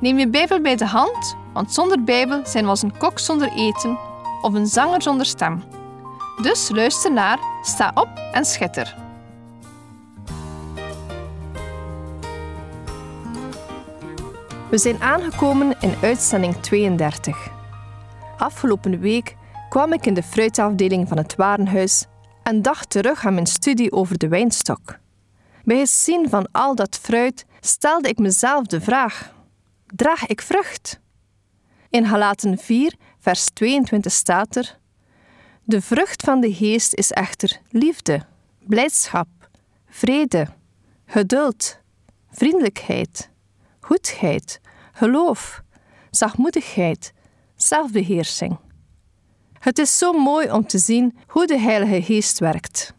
Neem je Bijbel bij de hand, want zonder Bijbel zijn we als een kok zonder eten of een zanger zonder stem. Dus luister naar, sta op en schitter. We zijn aangekomen in uitzending 32. Afgelopen week kwam ik in de fruitafdeling van het warenhuis en dacht terug aan mijn studie over de wijnstok. Bij het zien van al dat fruit stelde ik mezelf de vraag: draag ik vrucht? In Halaten 4, vers 22 staat er: De vrucht van de geest is echter liefde, blijdschap, vrede, geduld, vriendelijkheid, goedheid, geloof, zachtmoedigheid, zelfbeheersing. Het is zo mooi om te zien hoe de Heilige Geest werkt.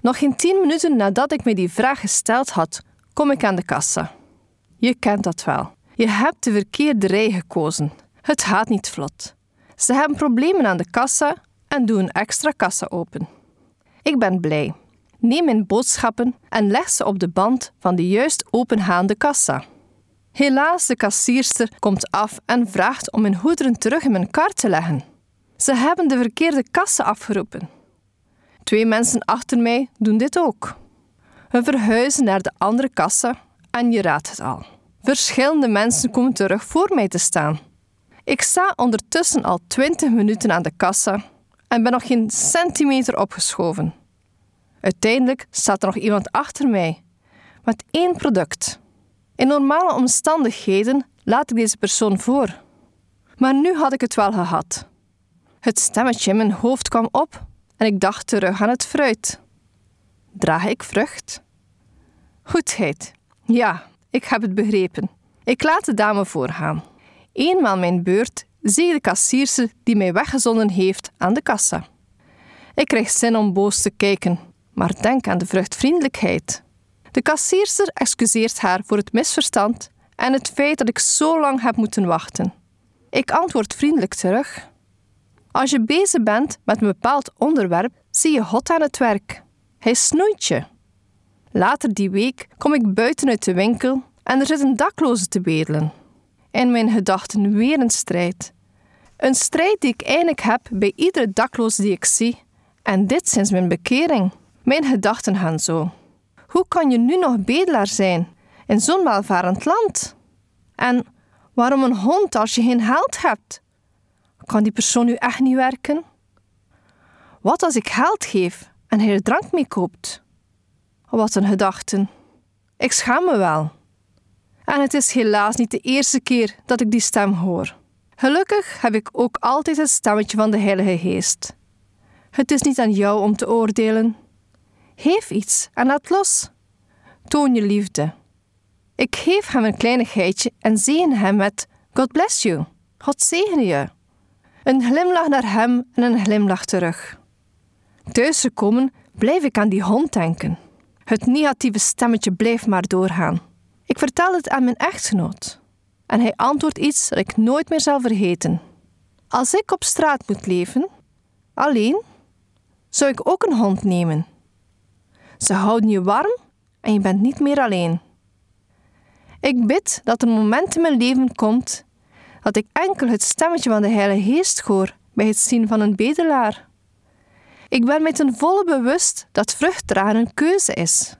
Nog geen tien minuten nadat ik me die vraag gesteld had, kom ik aan de kassa. Je kent dat wel. Je hebt de verkeerde rij gekozen. Het gaat niet vlot. Ze hebben problemen aan de kassa en doen extra kassa open. Ik ben blij. Neem mijn boodschappen en leg ze op de band van de juist opengaande kassa. Helaas, de kassierster komt af en vraagt om mijn goederen terug in mijn kar te leggen. Ze hebben de verkeerde kassa afgeroepen. Twee mensen achter mij doen dit ook. We verhuizen naar de andere kassa en je raadt het al. Verschillende mensen komen terug voor mij te staan. Ik sta ondertussen al 20 minuten aan de kassa en ben nog geen centimeter opgeschoven. Uiteindelijk staat er nog iemand achter mij met één product. In normale omstandigheden laat ik deze persoon voor. Maar nu had ik het wel gehad. Het stemmetje in mijn hoofd kwam op en ik dacht terug aan het fruit. Draag ik vrucht? Goedheid. Ja, ik heb het begrepen. Ik laat de dame voorgaan. Eenmaal mijn beurt zie ik de kassierse die mij weggezonden heeft aan de kassa. Ik krijg zin om boos te kijken, maar denk aan de vruchtvriendelijkheid. De kassierster excuseert haar voor het misverstand en het feit dat ik zo lang heb moeten wachten. Ik antwoord vriendelijk terug. Als je bezig bent met een bepaald onderwerp, zie je God aan het werk. Hij snoeit je. Later die week kom ik buiten uit de winkel en er zit een dakloze te bedelen. In mijn gedachten weer een strijd. Een strijd die ik eigenlijk heb bij iedere dakloze die ik zie. En dit sinds mijn bekering. Mijn gedachten gaan zo. Hoe kan je nu nog bedelaar zijn in zo'n welvarend land? En waarom een hond als je geen geld hebt? Kan die persoon nu echt niet werken? Wat als ik geld geef en hij er drank mee koopt? Wat een gedachten. Ik schaam me wel. En het is helaas niet de eerste keer dat ik die stem hoor. Gelukkig heb ik ook altijd het stemmetje van de Heilige Geest. Het is niet aan jou om te oordelen. Geef iets en laat los. Toon je liefde. Ik geef hem een kleinigheidje en zegen hem met God bless you. God zegene je. Een glimlach naar hem en een glimlach terug. Thuisgekomen blijf ik aan die hond denken. Het negatieve stemmetje blijft maar doorgaan. Ik vertel het aan mijn echtgenoot. En hij antwoordt iets dat ik nooit meer zal vergeten. Als ik op straat moet leven, alleen, zou ik ook een hond nemen. Ze houden je warm en je bent niet meer alleen. Ik bid dat er een moment in mijn leven komt dat ik enkel het stemmetje van de Heilige Geest hoor bij het zien van een bedelaar. Ik ben mij ten volle bewust dat vrucht dragen een keuze is.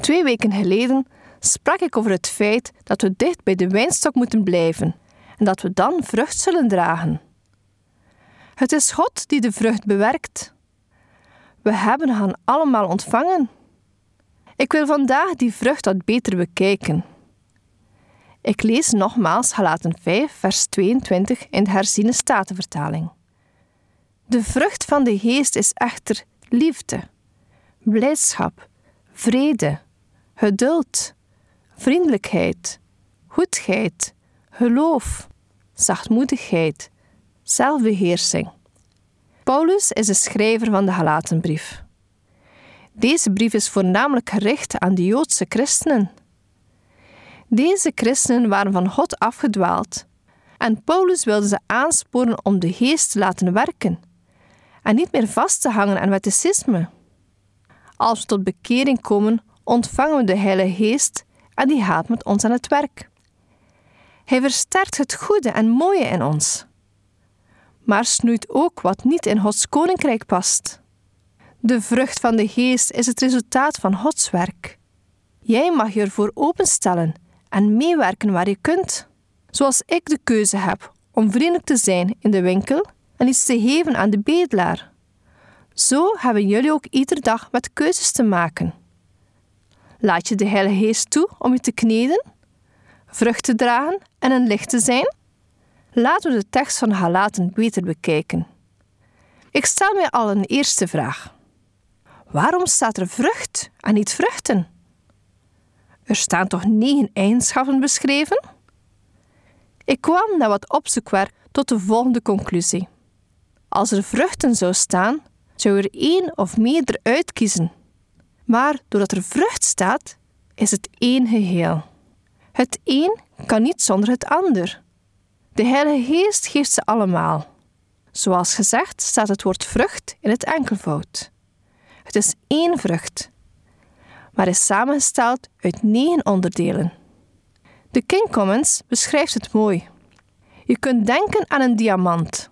Twee weken geleden sprak ik over het feit dat we dicht bij de wijnstok moeten blijven en dat we dan vrucht zullen dragen. Het is God die de vrucht bewerkt. We hebben hen allemaal ontvangen. Ik wil vandaag die vrucht wat beter bekijken. Ik lees nogmaals Galaten 5, vers 22 in de herziene statenvertaling. De vrucht van de geest is echter liefde, blijdschap, vrede, geduld, vriendelijkheid, goedheid, geloof, zachtmoedigheid, zelfbeheersing. Paulus is de schrijver van de Galatenbrief. Deze brief is voornamelijk gericht aan de Joodse christenen. Deze christenen waren van God afgedwaald en Paulus wilde ze aansporen om de geest te laten werken en niet meer vast te hangen aan wetticisme. Als we tot bekering komen, ontvangen we de Heilige Geest en die gaat met ons aan het werk. Hij versterkt het goede en mooie in ons, maar snoeit ook wat niet in Gods koninkrijk past. De vrucht van de geest is het resultaat van Gods werk. Jij mag je ervoor openstellen en meewerken waar je kunt. Zoals ik de keuze heb om vriendelijk te zijn in de winkel en iets te geven aan de bedelaar. Zo hebben jullie ook iedere dag met keuzes te maken. Laat je de Heilige Geest toe om je te kneden, vrucht te dragen en een licht te zijn? Laten we de tekst van Galaten beter bekijken. Ik stel mij al een eerste vraag. Waarom staat er vrucht en niet vruchten? Er staan toch negen eigenschappen beschreven? Ik kwam na wat opzoekwerk tot de volgende conclusie. Als er vruchten zou staan, zou er één of meerdere uitkiezen. Maar doordat er vrucht staat, is het één geheel. Het een kan niet zonder het ander. De Heilige Geest geeft ze allemaal. Zoals gezegd staat het woord vrucht in het enkelvoud. Het is één vrucht, maar is samengesteld uit negen onderdelen. De King Commons beschrijft het mooi. Je kunt denken aan een diamant.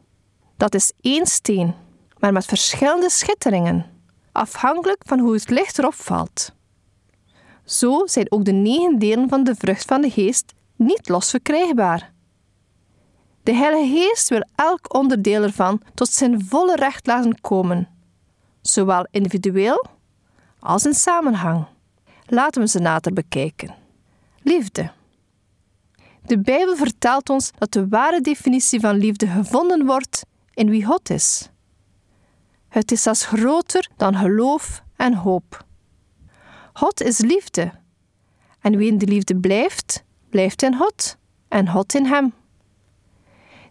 Dat is één steen, maar met verschillende schitteringen, afhankelijk van hoe het licht erop valt. Zo zijn ook de negen delen van de vrucht van de geest niet los verkrijgbaar. De Heilige Geest wil elk onderdeel ervan tot zijn volle recht laten komen, zowel individueel als in samenhang. Laten we ze nader bekijken. Liefde. De Bijbel vertelt ons dat de ware definitie van liefde gevonden wordt in wie God is. Het is als groter dan geloof en hoop. God is liefde. En wie in de liefde blijft, blijft in God en God in hem.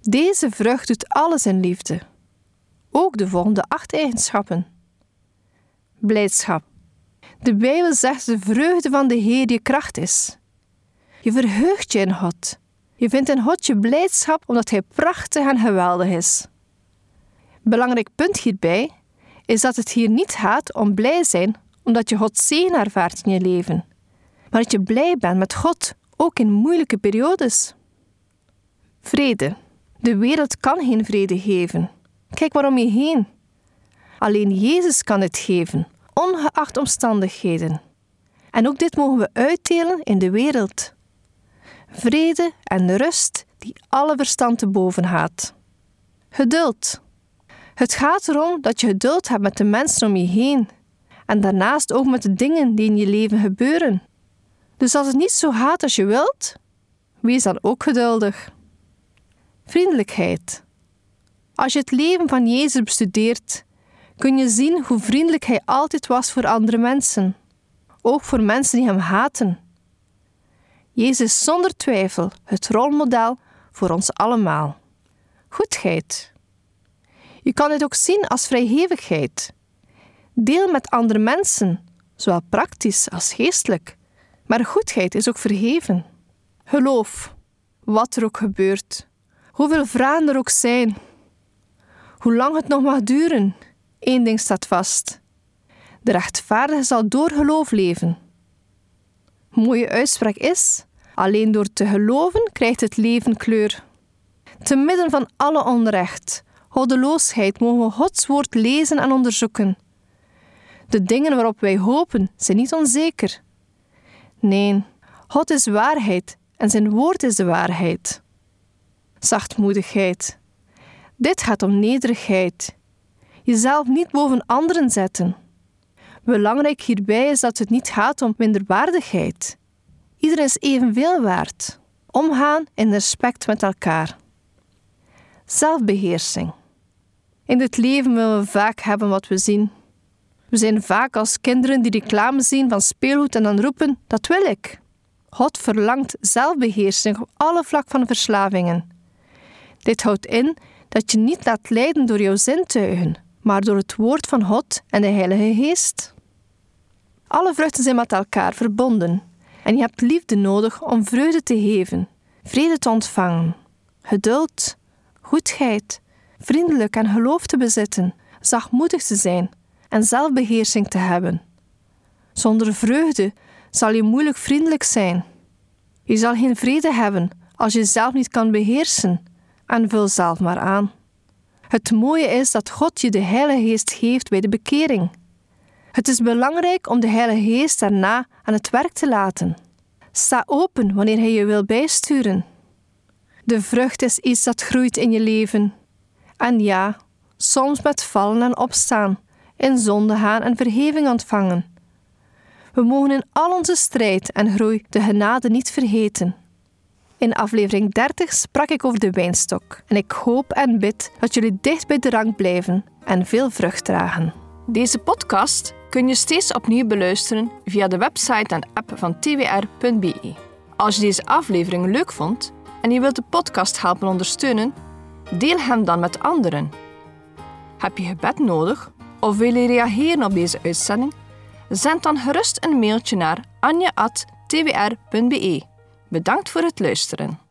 Deze vrucht doet alles in liefde. Ook de volgende acht eigenschappen. Blijdschap. De Bijbel zegt de vreugde van de Heer je kracht is. Je verheugt je in God. Je vindt in God je blijdschap omdat Hij prachtig en geweldig is. Belangrijk punt hierbij is dat het hier niet gaat om blij zijn omdat je God zegen ervaart in je leven, maar dat je blij bent met God, ook in moeilijke periodes. Vrede. De wereld kan geen vrede geven. Kijk maar om je heen. Alleen Jezus kan het geven, ongeacht omstandigheden. En ook dit mogen we uitdelen in de wereld. Vrede en rust die alle verstand te boven gaat. Geduld. Het gaat erom dat je geduld hebt met de mensen om je heen en daarnaast ook met de dingen die in je leven gebeuren. Dus als het niet zo gaat als je wilt, wees dan ook geduldig. Vriendelijkheid. Als je het leven van Jezus bestudeert, kun je zien hoe vriendelijk hij altijd was voor andere mensen, ook voor mensen die hem haten. Jezus is zonder twijfel het rolmodel voor ons allemaal. Goedheid. Je kan dit ook zien als vrijgevigheid. Deel met andere mensen, zowel praktisch als geestelijk. Maar goedheid is ook vergeven. Geloof, wat er ook gebeurt, hoeveel vragen er ook zijn, hoe lang het nog mag duren, één ding staat vast: de rechtvaardige zal door geloof leven. Mooie uitspraak is: alleen door te geloven krijgt het leven kleur. Te midden van alle onrecht, goddeloosheid mogen we Gods woord lezen en onderzoeken. De dingen waarop wij hopen zijn niet onzeker. Nee, God is waarheid en zijn woord is de waarheid. Zachtmoedigheid. Dit gaat om nederigheid. Jezelf niet boven anderen zetten. Belangrijk hierbij is dat het niet gaat om minderwaardigheid. Iedereen is evenveel waard. Omgaan in respect met elkaar. Zelfbeheersing. In dit leven willen we vaak hebben wat we zien. We zijn vaak als kinderen die reclame zien van speelgoed en dan roepen: Dat wil ik. God verlangt zelfbeheersing op alle vlak van verslavingen. Dit houdt in dat je niet laat leiden door jouw zintuigen, maar door het woord van God en de Heilige Geest. Alle vruchten zijn met elkaar verbonden en je hebt liefde nodig om vreugde te geven, vrede te ontvangen, geduld, goedheid, vriendelijk en geloof te bezitten, zachtmoedig te zijn en zelfbeheersing te hebben. Zonder vreugde zal je moeilijk vriendelijk zijn. Je zal geen vrede hebben als je zelf niet kan beheersen en vul zelf maar aan. Het mooie is dat God je de Heilige Geest geeft bij de bekering. Het is belangrijk om de Heilige Geest daarna aan het werk te laten. Sta open wanneer Hij je wil bijsturen. De vrucht is iets dat groeit in je leven. En ja, soms met vallen en opstaan, in zonde gaan en verheving ontvangen. We mogen in al onze strijd en groei de genade niet vergeten. In aflevering 30 sprak ik over de wijnstok en ik hoop en bid dat jullie dicht bij de rang blijven en veel vrucht dragen. Deze podcast kun je steeds opnieuw beluisteren via de website en app van twr.be. Als je deze aflevering leuk vond en je wilt de podcast helpen ondersteunen, deel hem dan met anderen. Heb je gebed nodig of wil je reageren op deze uitzending? Zend dan gerust een mailtje naar anja.twr.be. Bedankt voor het luisteren.